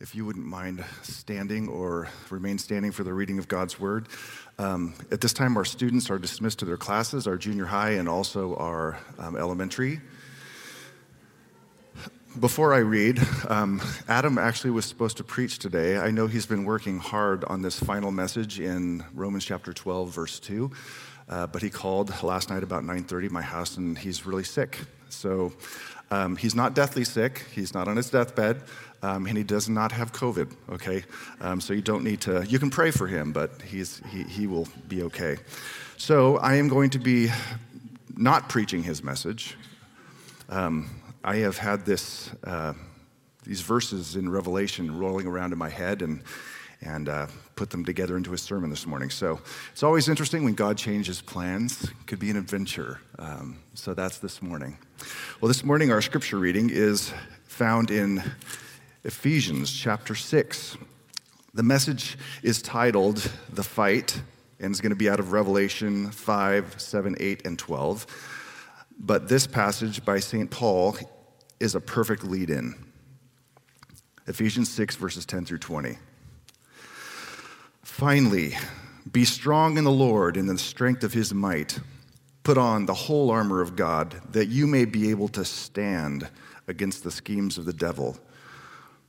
if you wouldn't mind standing or remain standing for the reading of God's word. Um, at this time, our students are dismissed to their classes, our junior high and also our um, elementary. Before I read, um, Adam actually was supposed to preach today. I know he's been working hard on this final message in Romans chapter 12, verse 2. Uh, but he called last night about 9:30 my house, and he's really sick. So um, he's not deathly sick. He's not on his deathbed um, and he does not have COVID, okay? Um, so you don't need to, you can pray for him, but he's, he, he will be okay. So I am going to be not preaching his message. Um, I have had this, uh, these verses in Revelation rolling around in my head and, and uh, put them together into a sermon this morning. So it's always interesting when God changes plans. It could be an adventure. Um, so that's this morning. Well, this morning our scripture reading is found in Ephesians chapter 6. The message is titled The Fight, and it's going to be out of Revelation 5, 7, 8, and 12. But this passage by St. Paul is a perfect lead in. Ephesians 6, verses 10 through 20. Finally, be strong in the Lord and in the strength of his might. Put on the whole armor of God, that you may be able to stand against the schemes of the devil.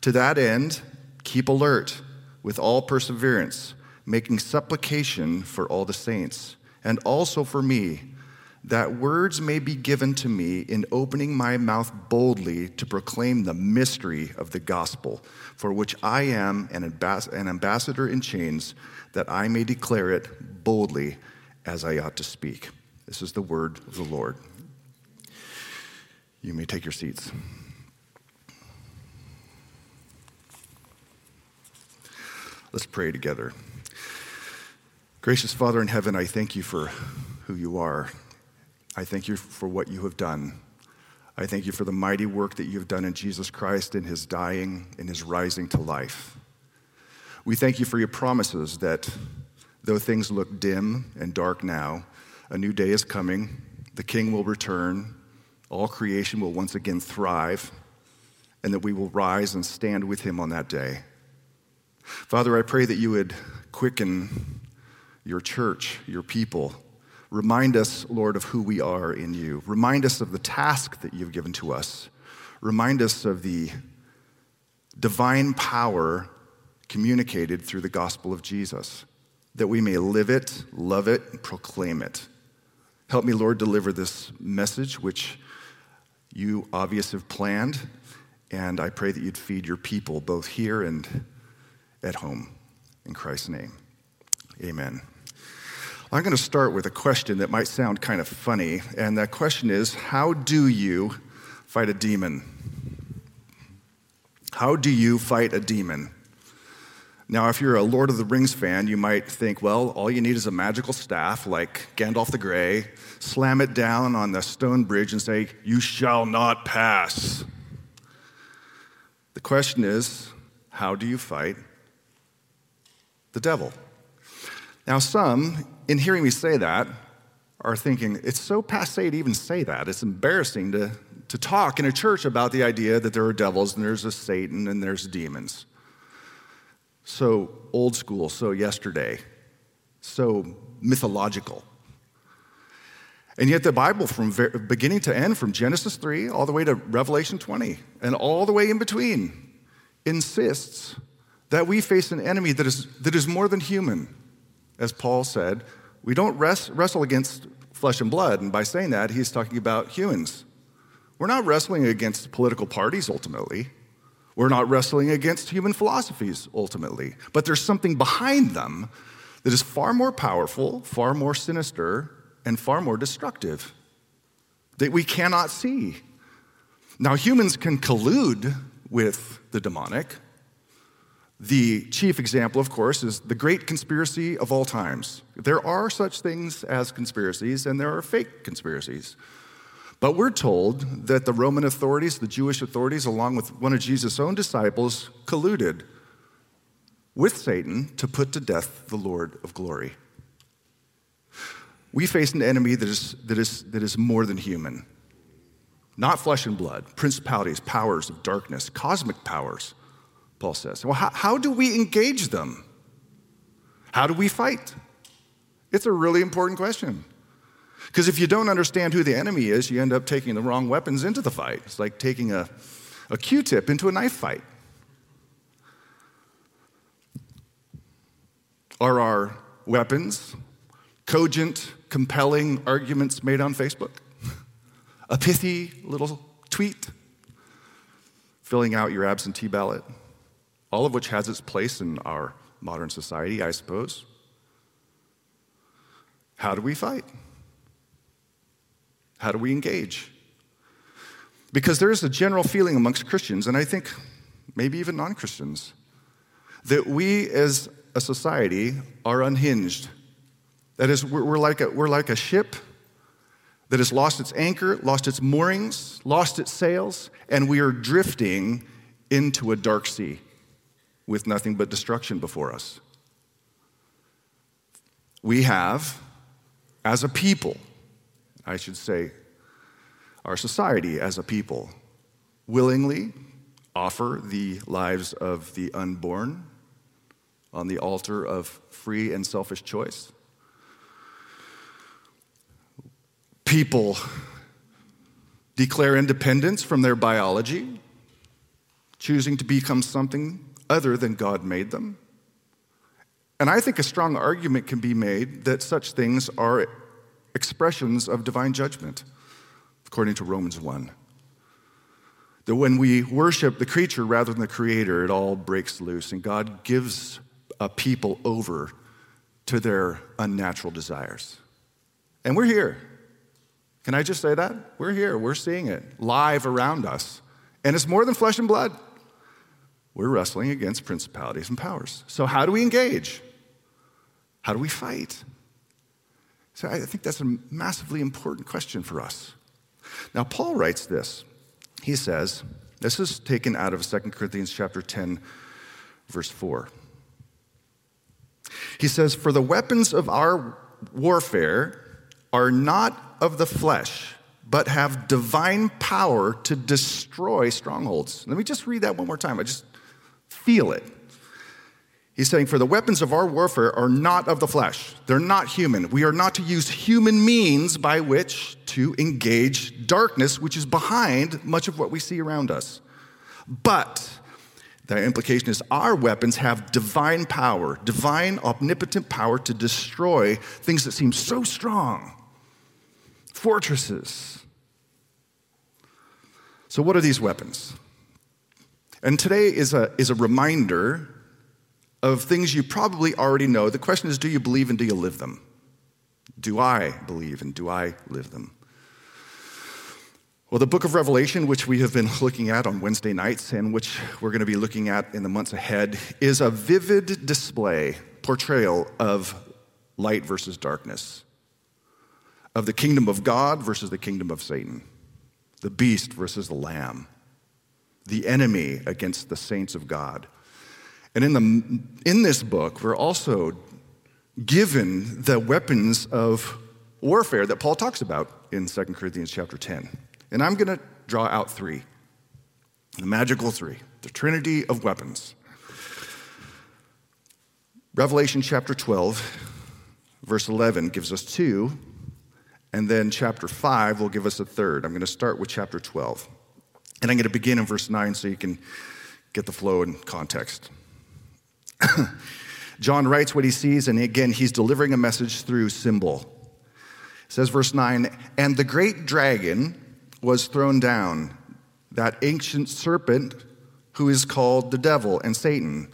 to that end, keep alert with all perseverance, making supplication for all the saints, and also for me, that words may be given to me in opening my mouth boldly to proclaim the mystery of the gospel, for which I am an, ambas- an ambassador in chains, that I may declare it boldly as I ought to speak. This is the word of the Lord. You may take your seats. Let's pray together. Gracious Father in heaven, I thank you for who you are. I thank you for what you have done. I thank you for the mighty work that you have done in Jesus Christ in his dying and his rising to life. We thank you for your promises that though things look dim and dark now, a new day is coming, the King will return, all creation will once again thrive, and that we will rise and stand with him on that day. Father, I pray that you would quicken your church, your people. Remind us, Lord, of who we are in you. Remind us of the task that you've given to us. Remind us of the divine power communicated through the gospel of Jesus, that we may live it, love it, and proclaim it. Help me, Lord, deliver this message, which you obviously have planned, and I pray that you'd feed your people both here and at home. In Christ's name, amen. I'm going to start with a question that might sound kind of funny, and that question is How do you fight a demon? How do you fight a demon? Now, if you're a Lord of the Rings fan, you might think, well, all you need is a magical staff like Gandalf the Grey, slam it down on the stone bridge and say, You shall not pass. The question is, how do you fight the devil. Now, some, in hearing me say that, are thinking, it's so passe to even say that. It's embarrassing to, to talk in a church about the idea that there are devils and there's a Satan and there's demons. So old school, so yesterday, so mythological. And yet, the Bible, from beginning to end, from Genesis 3 all the way to Revelation 20, and all the way in between, insists that we face an enemy that is, that is more than human. As Paul said, We don't rest, wrestle against flesh and blood. And by saying that, he's talking about humans. We're not wrestling against political parties ultimately. We're not wrestling against human philosophies ultimately. But there's something behind them that is far more powerful, far more sinister, and far more destructive that we cannot see. Now, humans can collude with the demonic. The chief example, of course, is the great conspiracy of all times. There are such things as conspiracies, and there are fake conspiracies. But we're told that the Roman authorities, the Jewish authorities, along with one of Jesus' own disciples, colluded with Satan to put to death the Lord of glory. We face an enemy that is, that is, that is more than human, not flesh and blood, principalities, powers of darkness, cosmic powers, Paul says. Well, how, how do we engage them? How do we fight? It's a really important question. Because if you don't understand who the enemy is, you end up taking the wrong weapons into the fight. It's like taking a, a Q tip into a knife fight. Are our weapons cogent, compelling arguments made on Facebook? A pithy little tweet? Filling out your absentee ballot? All of which has its place in our modern society, I suppose. How do we fight? How do we engage? Because there is a general feeling amongst Christians, and I think maybe even non Christians, that we as a society are unhinged. That is, we're, like a, we're like a ship that has lost its anchor, lost its moorings, lost its sails, and we are drifting into a dark sea with nothing but destruction before us. We have, as a people, I should say, our society as a people, willingly offer the lives of the unborn on the altar of free and selfish choice. People declare independence from their biology, choosing to become something other than God made them. And I think a strong argument can be made that such things are expressions of divine judgment, according to Romans 1. That when we worship the creature rather than the creator, it all breaks loose, and God gives a people over to their unnatural desires. And we're here. Can I just say that? We're here. We're seeing it live around us. And it's more than flesh and blood. We're wrestling against principalities and powers. So, how do we engage? How do we fight? So, I think that's a massively important question for us. Now, Paul writes this. He says, this is taken out of 2 Corinthians chapter 10, verse 4. He says, For the weapons of our warfare are not of the flesh, but have divine power to destroy strongholds. Let me just read that one more time. I just feel it. He's saying, For the weapons of our warfare are not of the flesh. They're not human. We are not to use human means by which to engage darkness, which is behind much of what we see around us. But the implication is our weapons have divine power, divine omnipotent power to destroy things that seem so strong fortresses. So, what are these weapons? And today is a, is a reminder of things you probably already know. The question is do you believe and do you live them? Do I believe and do I live them? Well, the book of Revelation, which we have been looking at on Wednesday nights and which we're going to be looking at in the months ahead, is a vivid display, portrayal of light versus darkness, of the kingdom of God versus the kingdom of Satan, the beast versus the lamb, the enemy against the saints of God. And in, the, in this book, we're also given the weapons of warfare that Paul talks about in 2 Corinthians chapter 10. And I'm going to draw out three the magical three, the trinity of weapons. Revelation chapter 12, verse 11 gives us two, and then chapter 5 will give us a third. I'm going to start with chapter 12. And I'm going to begin in verse 9 so you can get the flow and context. John writes what he sees, and again, he's delivering a message through symbol. It says, verse 9, and the great dragon was thrown down, that ancient serpent who is called the devil and Satan,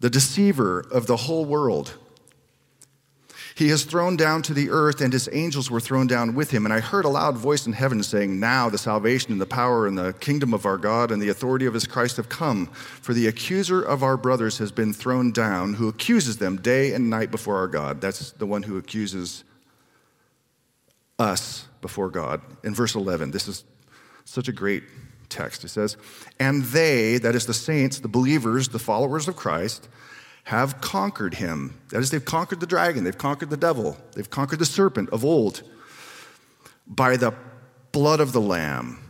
the deceiver of the whole world. He is thrown down to the earth, and his angels were thrown down with him. And I heard a loud voice in heaven saying, Now the salvation and the power and the kingdom of our God and the authority of his Christ have come. For the accuser of our brothers has been thrown down, who accuses them day and night before our God. That's the one who accuses us before God. In verse 11, this is such a great text. It says, And they, that is the saints, the believers, the followers of Christ, have conquered him. That is, they've conquered the dragon, they've conquered the devil, they've conquered the serpent of old by the blood of the Lamb.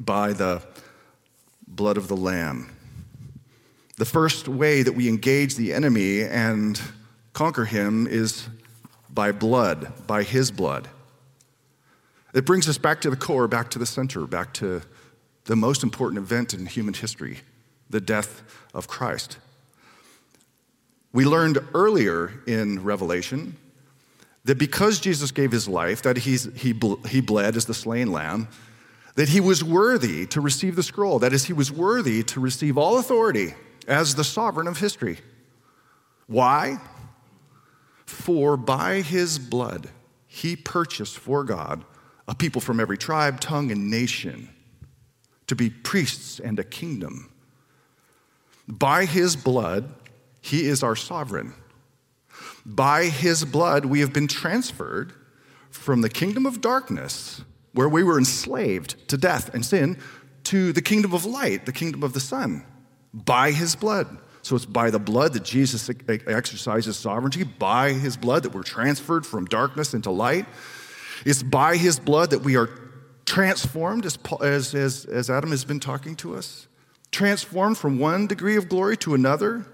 By the blood of the Lamb. The first way that we engage the enemy and conquer him is by blood, by his blood. It brings us back to the core, back to the center, back to the most important event in human history the death of Christ. We learned earlier in Revelation that because Jesus gave his life, that he's, he, he bled as the slain lamb, that he was worthy to receive the scroll. That is, he was worthy to receive all authority as the sovereign of history. Why? For by his blood, he purchased for God a people from every tribe, tongue, and nation to be priests and a kingdom. By his blood, he is our sovereign. By his blood, we have been transferred from the kingdom of darkness, where we were enslaved to death and sin, to the kingdom of light, the kingdom of the Son. By his blood. So it's by the blood that Jesus exercises sovereignty, by his blood that we're transferred from darkness into light. It's by his blood that we are transformed, as, as, as, as Adam has been talking to us, transformed from one degree of glory to another.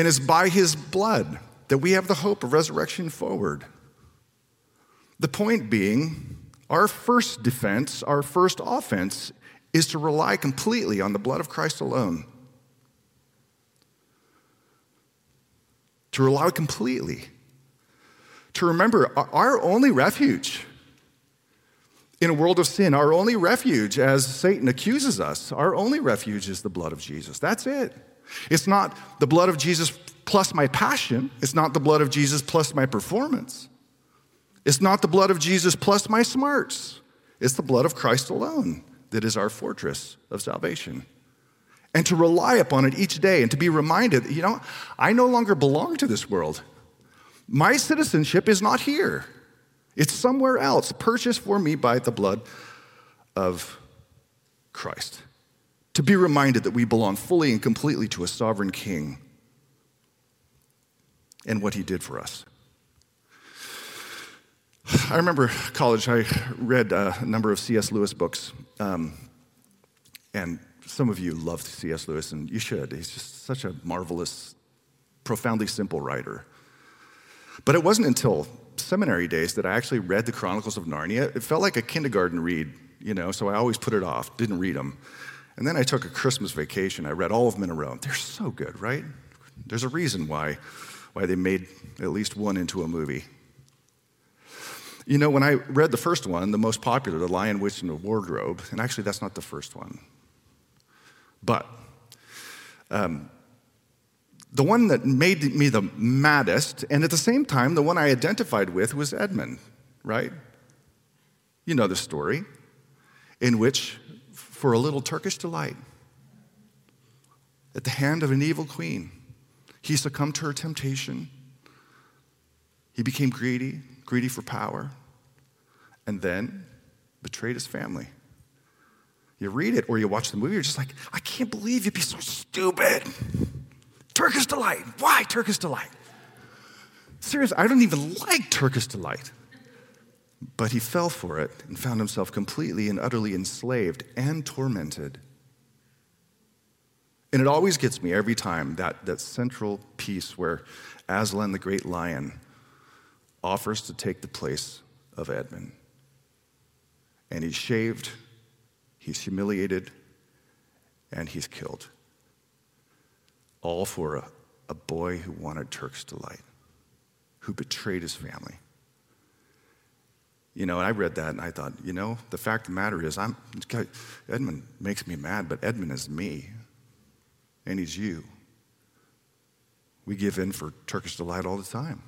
And it's by his blood that we have the hope of resurrection forward. The point being, our first defense, our first offense, is to rely completely on the blood of Christ alone. To rely completely. To remember our only refuge in a world of sin, our only refuge, as Satan accuses us, our only refuge is the blood of Jesus. That's it. It's not the blood of Jesus plus my passion. It's not the blood of Jesus plus my performance. It's not the blood of Jesus plus my smarts. It's the blood of Christ alone that is our fortress of salvation. And to rely upon it each day and to be reminded, you know, I no longer belong to this world. My citizenship is not here, it's somewhere else, purchased for me by the blood of Christ to be reminded that we belong fully and completely to a sovereign king and what he did for us. I remember college, I read a number of C.S. Lewis books. Um, and some of you love C.S. Lewis, and you should. He's just such a marvelous, profoundly simple writer. But it wasn't until seminary days that I actually read the Chronicles of Narnia. It felt like a kindergarten read, you know, so I always put it off, didn't read them. And then I took a Christmas vacation. I read all of them in a row. They're so good, right? There's a reason why, why they made at least one into a movie. You know, when I read the first one, the most popular, The Lion, Witch, and the Wardrobe, and actually that's not the first one, but um, the one that made me the maddest, and at the same time, the one I identified with was Edmund, right? You know the story, in which for a little Turkish delight at the hand of an evil queen. He succumbed to her temptation. He became greedy, greedy for power, and then betrayed his family. You read it or you watch the movie, you're just like, I can't believe you'd be so stupid. Turkish delight. Why Turkish delight? Seriously, I don't even like Turkish delight. But he fell for it and found himself completely and utterly enslaved and tormented. And it always gets me every time that, that central piece where Aslan, the great lion, offers to take the place of Edmund. And he's shaved, he's humiliated, and he's killed. all for a, a boy who wanted Turk's delight, who betrayed his family. You know, and I read that and I thought, you know, the fact of the matter is, I'm, Edmund makes me mad, but Edmund is me, and he's you. We give in for Turkish delight all the time,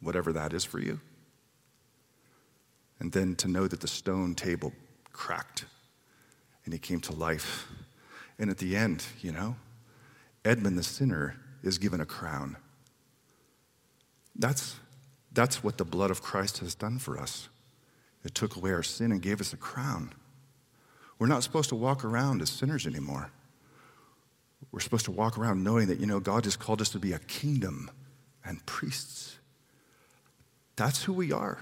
whatever that is for you. And then to know that the stone table cracked and he came to life. And at the end, you know, Edmund the sinner is given a crown. That's, that's what the blood of Christ has done for us. It took away our sin and gave us a crown. We're not supposed to walk around as sinners anymore. We're supposed to walk around knowing that, you know, God has called us to be a kingdom and priests. That's who we are.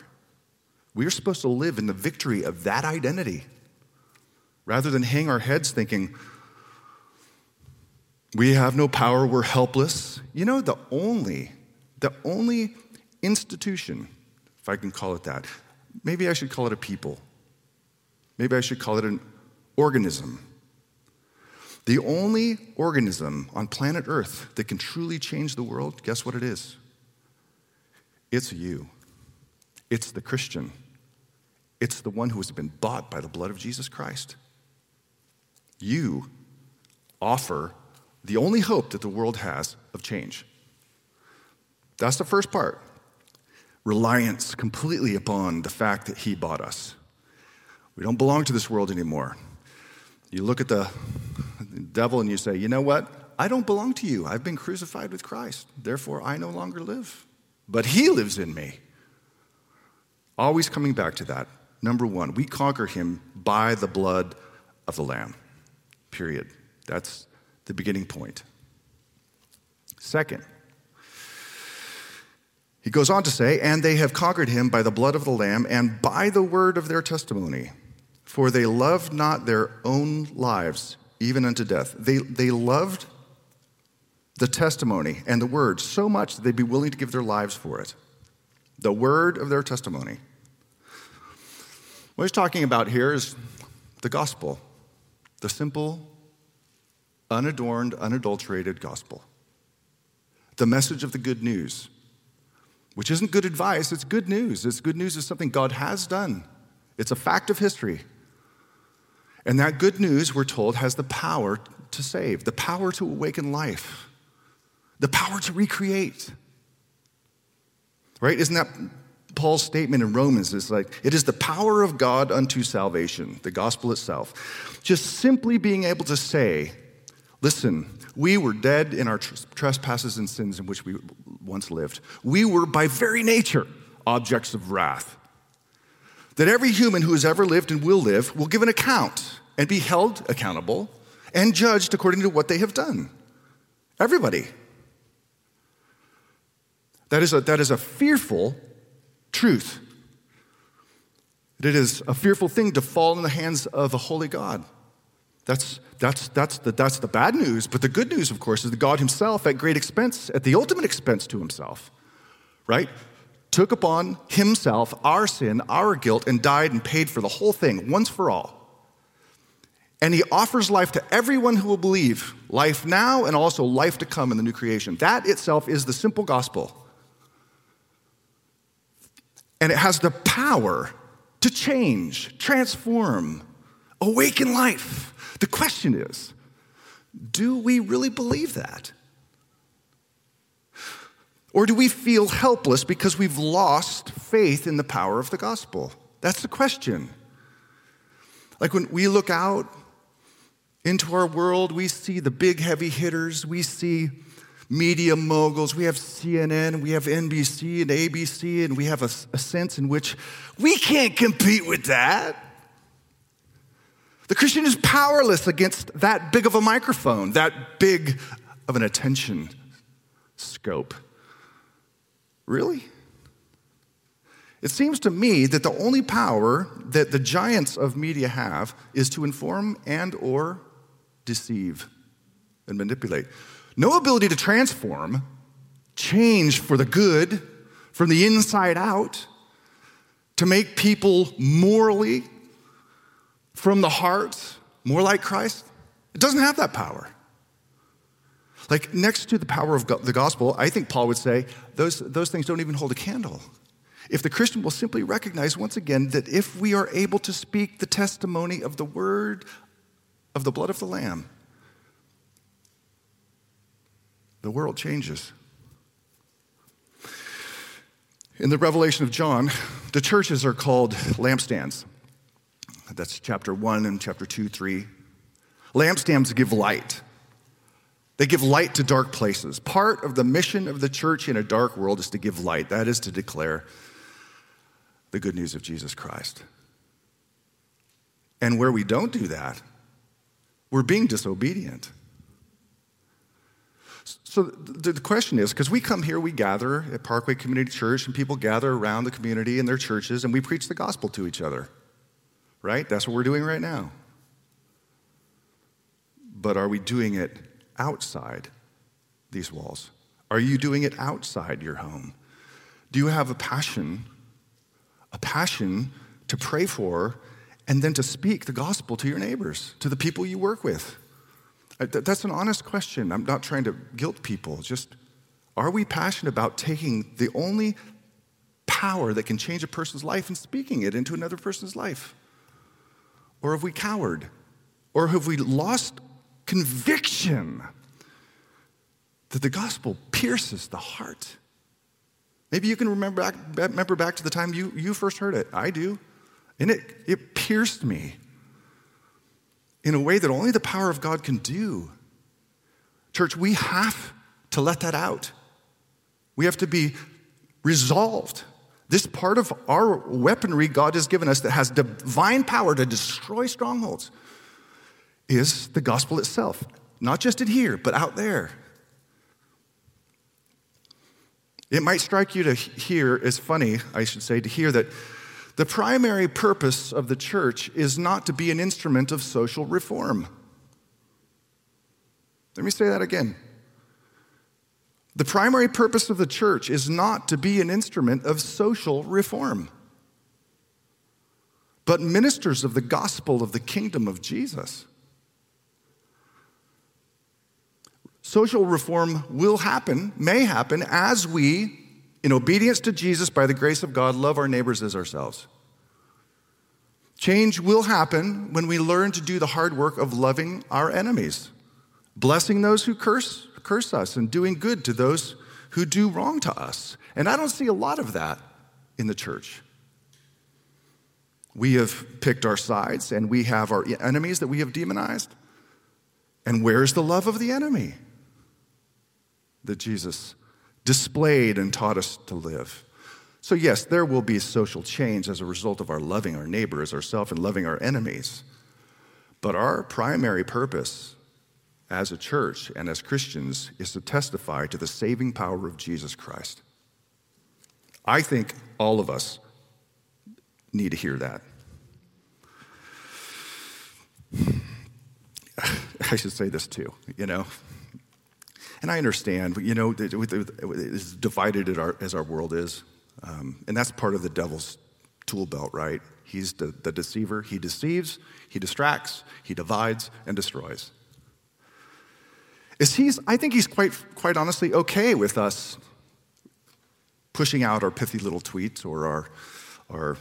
We are supposed to live in the victory of that identity rather than hang our heads thinking, we have no power, we're helpless. You know, the only, the only institution, if I can call it that, maybe I should call it a people. Maybe I should call it an organism. The only organism on planet Earth that can truly change the world, guess what it is? It's you. It's the Christian. It's the one who has been bought by the blood of Jesus Christ. You offer the only hope that the world has of change. That's the first part. Reliance completely upon the fact that He bought us. We don't belong to this world anymore. You look at the devil and you say, you know what? I don't belong to you. I've been crucified with Christ. Therefore, I no longer live. But He lives in me. Always coming back to that. Number one, we conquer Him by the blood of the Lamb. Period. That's the beginning point. Second, he goes on to say, and they have conquered him by the blood of the Lamb and by the word of their testimony, for they loved not their own lives, even unto death. They, they loved the testimony and the word so much that they'd be willing to give their lives for it. The word of their testimony. What he's talking about here is the gospel. The simple, unadorned, unadulterated gospel. The message of the good news, which isn't good advice, it's good news. It's good news is something God has done, it's a fact of history. And that good news, we're told, has the power to save, the power to awaken life, the power to recreate. Right? Isn't that Paul's statement in Romans is like, it is the power of God unto salvation, the gospel itself. Just simply being able to say, listen, we were dead in our trespasses and sins in which we once lived. We were by very nature objects of wrath. That every human who has ever lived and will live will give an account and be held accountable and judged according to what they have done. Everybody. That is a, that is a fearful truth. It is a fearful thing to fall in the hands of a holy God. That's, that's, that's, the, that's the bad news. But the good news, of course, is that God Himself, at great expense, at the ultimate expense to Himself, right, took upon Himself our sin, our guilt, and died and paid for the whole thing once for all. And He offers life to everyone who will believe life now and also life to come in the new creation. That itself is the simple gospel. And it has the power to change, transform, awaken life. The question is do we really believe that? Or do we feel helpless because we've lost faith in the power of the gospel? That's the question. Like when we look out into our world, we see the big heavy hitters, we see media moguls, we have CNN, we have NBC and ABC, and we have a, a sense in which we can't compete with that. The Christian is powerless against that big of a microphone, that big of an attention scope. Really? It seems to me that the only power that the giants of media have is to inform and or deceive and manipulate no ability to transform, change for the good from the inside out, to make people morally from the heart more like Christ. It doesn't have that power. Like, next to the power of the gospel, I think Paul would say those, those things don't even hold a candle. If the Christian will simply recognize once again that if we are able to speak the testimony of the word of the blood of the Lamb, the world changes. In the Revelation of John, the churches are called lampstands. That's chapter 1 and chapter 2, 3. Lampstands give light. They give light to dark places. Part of the mission of the church in a dark world is to give light. That is to declare the good news of Jesus Christ. And where we don't do that, we're being disobedient. So the question is because we come here, we gather at Parkway Community Church, and people gather around the community in their churches, and we preach the gospel to each other, right? That's what we're doing right now. But are we doing it outside these walls? Are you doing it outside your home? Do you have a passion, a passion to pray for and then to speak the gospel to your neighbors, to the people you work with? Uh, that's an honest question. I'm not trying to guilt people. Just are we passionate about taking the only power that can change a person's life and speaking it into another person's life? Or have we cowered? Or have we lost conviction that the gospel pierces the heart? Maybe you can remember back, remember back to the time you, you first heard it. I do. And it, it pierced me in a way that only the power of God can do. Church, we have to let that out. We have to be resolved. This part of our weaponry God has given us that has divine power to destroy strongholds is the gospel itself. Not just in here, but out there. It might strike you to hear, it's funny, I should say, to hear that the primary purpose of the church is not to be an instrument of social reform. Let me say that again. The primary purpose of the church is not to be an instrument of social reform, but ministers of the gospel of the kingdom of Jesus. Social reform will happen, may happen, as we in obedience to Jesus, by the grace of God, love our neighbors as ourselves. Change will happen when we learn to do the hard work of loving our enemies, blessing those who curse, curse us, and doing good to those who do wrong to us. And I don't see a lot of that in the church. We have picked our sides and we have our enemies that we have demonized. And where's the love of the enemy that Jesus displayed and taught us to live. So, yes, there will be social change as a result of our loving our neighbors, ourselves, and loving our enemies. But our primary purpose as a church and as Christians is to testify to the saving power of Jesus Christ. I think all of us need to hear that. I should say this too, you know. And I understand, you know, as divided as our, world is. Um, and that's part of the devil's tool belt, right? He's the, the deceiver. He deceives, he distracts, he divides, and destroys. Is he's, I think he's quite, quite honestly okay with us pushing out our pithy little tweets or our, our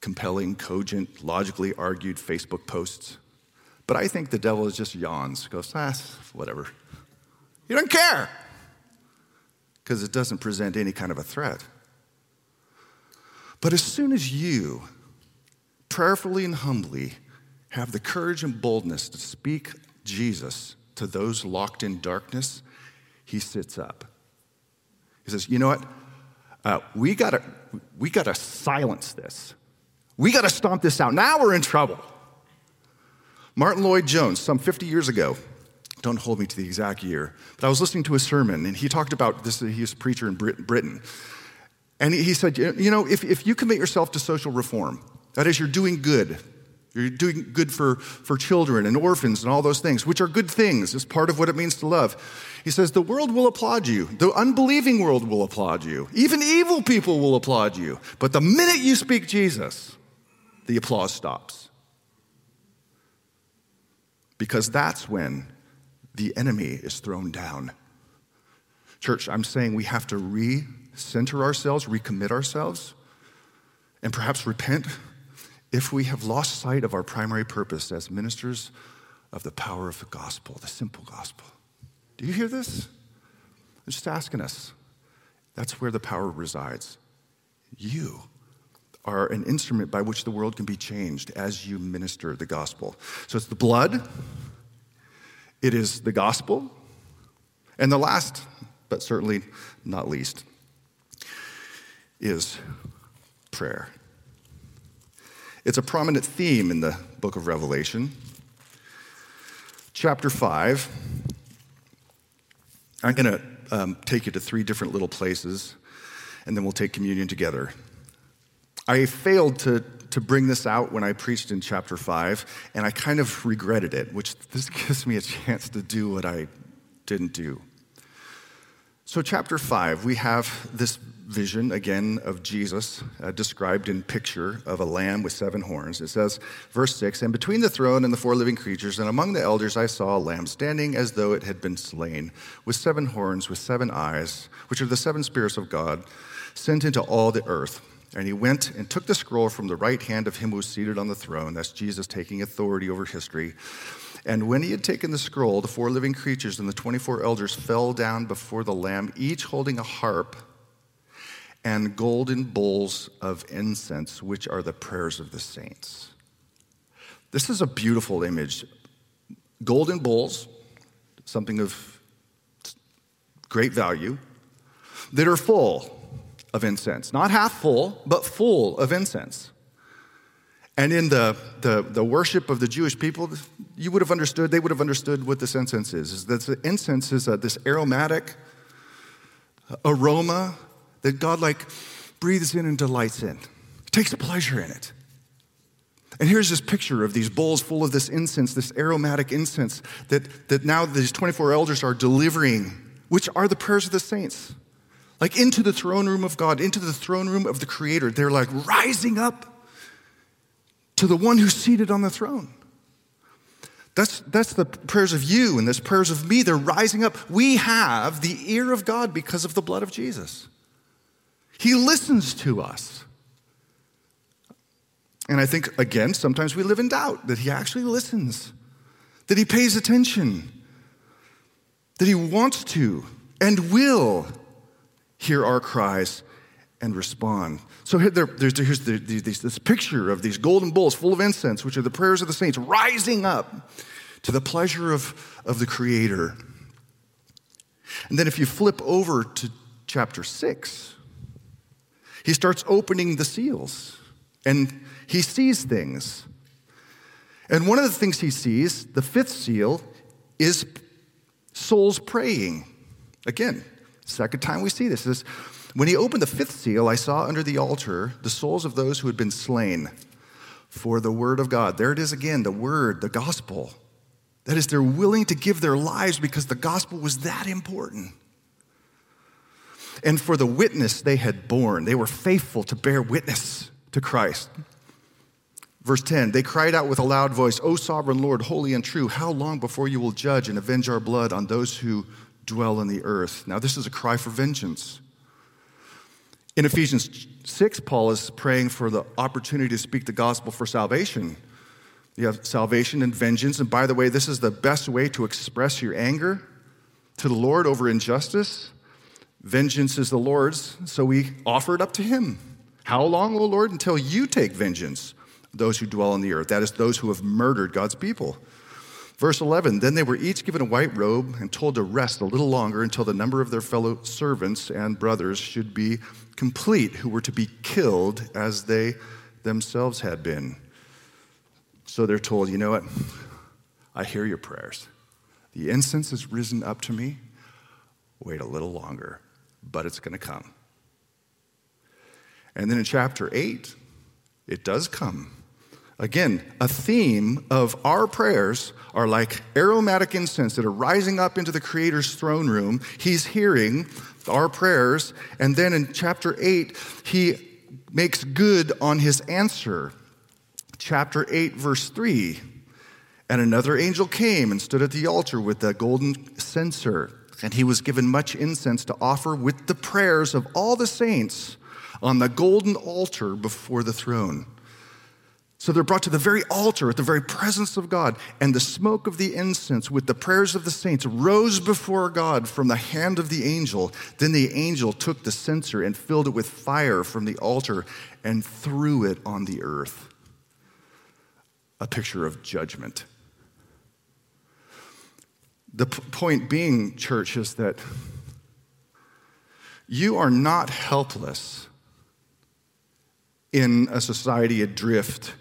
compelling, cogent, logically argued Facebook posts. But I think the devil just yawns, goes, ah, whatever. He doesn't care because it doesn't present any kind of a threat. But as soon as you prayerfully and humbly have the courage and boldness to speak Jesus to those locked in darkness, he sits up. He says, You know what? Uh, we gotta, we gotta silence this. We gotta stomp this out. Now we're in trouble. Martyn Lloyd-Jones, some 50 years ago, don't hold me to the exact year, but I was listening to a sermon, and he talked about this. He was a preacher in Britain. And he said, You know, if, if you commit yourself to social reform, that is, you're doing good, you're doing good for, for children and orphans and all those things, which are good things, It's part of what it means to love. He says, The world will applaud you. The unbelieving world will applaud you. Even evil people will applaud you. But the minute you speak Jesus, the applause stops. Because that's when the enemy is thrown down. Church, I'm saying we have to re-center ourselves, recommit ourselves, and perhaps repent if we have lost sight of our primary purpose as ministers of the power of the gospel, the simple gospel. Do you hear this? I'm just asking us. That's where the power resides. You are an instrument by which the world can be changed as you minister the gospel. So it's the blood, it is the gospel, and the last, but certainly not least, is prayer. It's a prominent theme in the book of Revelation. Chapter 5, I'm going to um, take you to three different little places, and then we'll take communion together. I failed to, to bring this out when I preached in chapter 5, and I kind of regretted it, which this gives me a chance to do what I didn't do. So, chapter 5, we have this vision again of Jesus uh, described in picture of a lamb with seven horns. It says, verse 6 And between the throne and the four living creatures, and among the elders, I saw a lamb standing as though it had been slain, with seven horns, with seven eyes, which are the seven spirits of God, sent into all the earth. And he went and took the scroll from the right hand of him who was seated on the throne. That's Jesus taking authority over history. And when he had taken the scroll, the four living creatures and the 24 elders fell down before the Lamb, each holding a harp and golden bowls of incense, which are the prayers of the saints. This is a beautiful image. Golden bowls, something of great value, that are full of incense. Not half full, but full of incense. And in the, the, the, worship of the Jewish people, you would have understood, they would have understood what this incense is. is that the incense is a, this aromatic aroma that God like breathes in and delights in, takes pleasure in it. And here's this picture of these bowls full of this incense, this aromatic incense that, that now these 24 elders are delivering, which are the prayers of the saints. Like into the throne room of God, into the throne room of the Creator. They're like rising up to the one who's seated on the throne. That's, that's the prayers of you and this prayers of me. They're rising up. We have the ear of God because of the blood of Jesus. He listens to us. And I think, again, sometimes we live in doubt that He actually listens, that He pays attention, that He wants to and will hear our cries and respond. So here, there, there's, here's the, this picture of these golden bowls full of incense, which are the prayers of the saints, rising up to the pleasure of, of the Creator. And then if you flip over to chapter 6, he starts opening the seals and he sees things. And one of the things he sees, the fifth seal, is souls praying. Again, second time we see this is when he opened the fifth seal, I saw under the altar the souls of those who had been slain for the word of God. There it is again, the word, the gospel. That is, they're willing to give their lives because the gospel was that important and for the witness they had borne. They were faithful to bear witness to Christ. Verse 10 They cried out with a loud voice, O sovereign Lord, holy and true, how long before you will judge and avenge our blood on those who dwell in the earth? Now, this is a cry for vengeance. In Ephesians 6, Paul is praying for the opportunity to speak the gospel for salvation. You have salvation and vengeance. And by the way, this is the best way to express your anger to the Lord over injustice. Vengeance is the Lord's, so we offer it up to Him. How long, O Lord, until you take vengeance? Those who dwell on the earth, that is, those who have murdered God's people. Verse 11 Then they were each given a white robe and told to rest a little longer until the number of their fellow servants and brothers should be complete, who were to be killed as they themselves had been. So they're told, You know what? I hear your prayers. The incense has risen up to me. Wait a little longer but it's going to come. And then in chapter 8, it does come. Again, a theme of our prayers are like aromatic incense that are rising up into the Creator's throne room. He's hearing our prayers. And then in chapter 8, he makes good on his answer. Chapter 8, verse 3. And another angel came and stood at the altar with a golden censer, and he was given much incense to offer with the prayers of all the saints on the golden altar before the throne. So they're brought to the very altar at the very presence of God, and the smoke of the incense with the prayers of the saints rose before God from the hand of the angel. Then the angel took the censer and filled it with fire from the altar and threw it on the earth. A picture of judgment. The p- point being, church, is that you are not helpless in a society adrift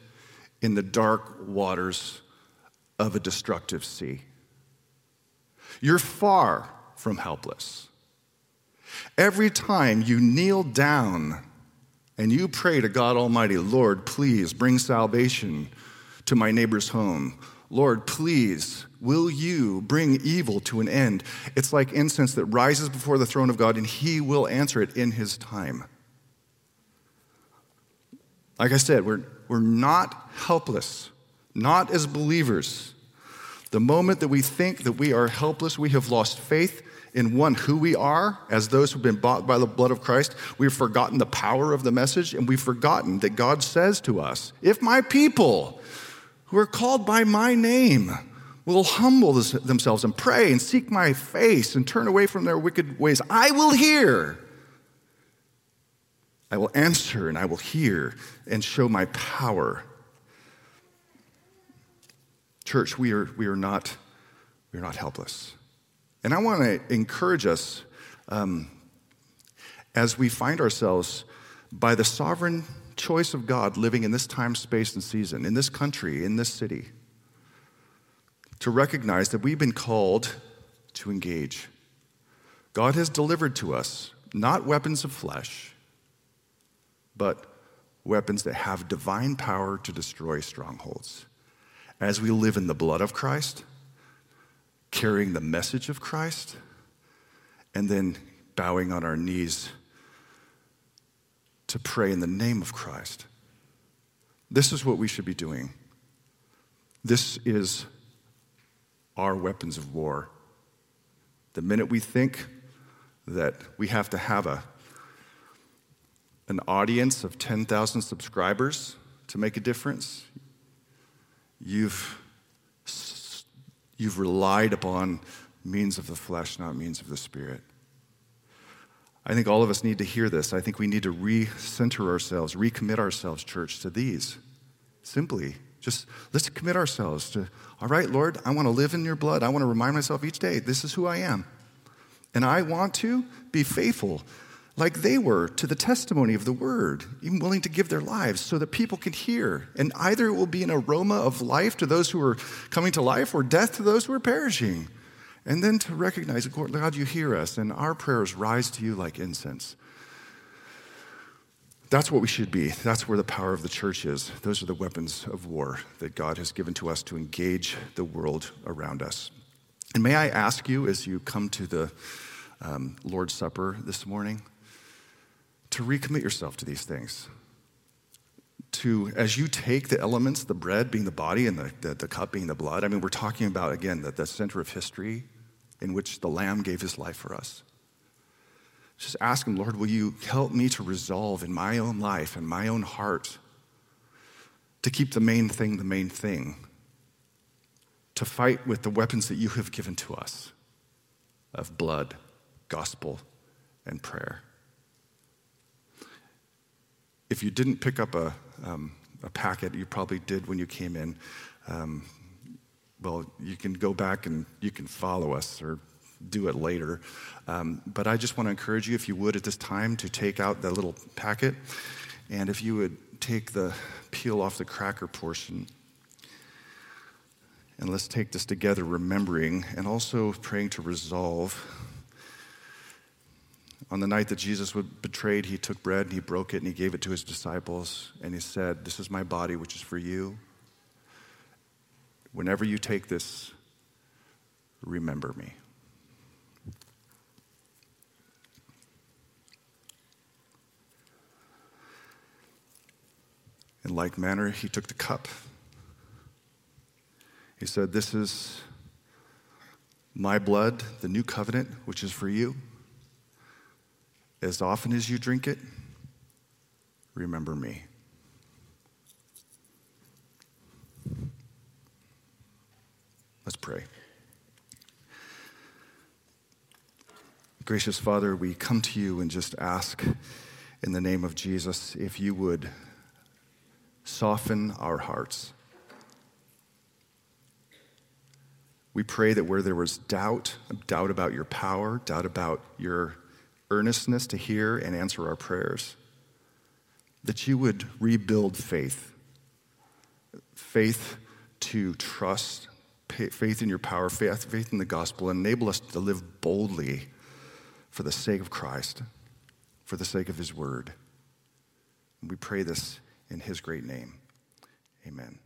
in the dark waters of a destructive sea. You're far from helpless. Every time you kneel down and you pray to God Almighty, Lord, please bring salvation to my neighbor's home. Lord, please, will you bring evil to an end? It's like incense that rises before the throne of God, and He will answer it in His time. Like I said, we're, we're not helpless, not as believers. The moment that we think that we are helpless, we have lost faith in one, who we are as those who've been bought by the blood of Christ. We've forgotten the power of the message, and we've forgotten that God says to us, If my people who are called by my name will humble themselves and pray and seek my face and turn away from their wicked ways, I will hear I will answer and I will hear and show my power. Church, we are, we are, not, we are not helpless. And I want to encourage us um, as we find ourselves by the sovereign choice of God living in this time, space, and season, in this country, in this city, to recognize that we've been called to engage. God has delivered to us not weapons of flesh but weapons that have divine power to destroy strongholds. As we live in the blood of Christ, carrying the message of Christ, and then bowing on our knees to pray in the name of Christ. This is what we should be doing. This is our weapons of war. The minute we think that we have to have a an audience of 10,000 subscribers to make a difference, you've, you've relied upon means of the flesh, not means of the spirit. I think all of us need to hear this. I think we need to recenter ourselves, recommit ourselves, church, to these. Simply, just let's commit ourselves to, all right, Lord, I want to live in your blood. I want to remind myself each day, this is who I am. And I want to be faithful like they were to the testimony of the word, even willing to give their lives so that people can hear. And either it will be an aroma of life to those who are coming to life or death to those who are perishing. And then to recognize, God, you hear us, and our prayers rise to you like incense. That's what we should be. That's where the power of the church is. Those are the weapons of war that God has given to us to engage the world around us. And may I ask you, as you come to the um, Lord's Supper this morning, to recommit yourself to these things. To, as you take the elements, the bread being the body and the, the, the cup being the blood, I mean, we're talking about, again, the, the center of history in which the Lamb gave his life for us. Just ask him, Lord, will you help me to resolve in my own life and my own heart to keep the main thing the main thing, to fight with the weapons that you have given to us of blood, gospel, and prayer if you didn't pick up a, um, a packet, you probably did when you came in. Um, well, you can go back and you can follow us or do it later. Um, but I just want to encourage you, if you would, at this time, to take out that little packet. And if you would take the peel off the cracker portion. And let's take this together, remembering and also praying to resolve on the night that Jesus was betrayed, he took bread and he broke it and he gave it to his disciples and he said, This is my body, which is for you. Whenever you take this, remember me. In like manner, he took the cup. He said, This is my blood, the new covenant, which is for you. As often as you drink it, remember me. Pray. Gracious Father, we come to you and just ask in the name of Jesus if you would soften our hearts. We pray that where there was doubt, doubt about your power, doubt about your earnestness to hear and answer our prayers, that you would rebuild faith. Faith to trust, faith in your power, faith, faith in the gospel, enable us to live boldly for the sake of Christ, for the sake of his word. And we pray this in his great name. Amen.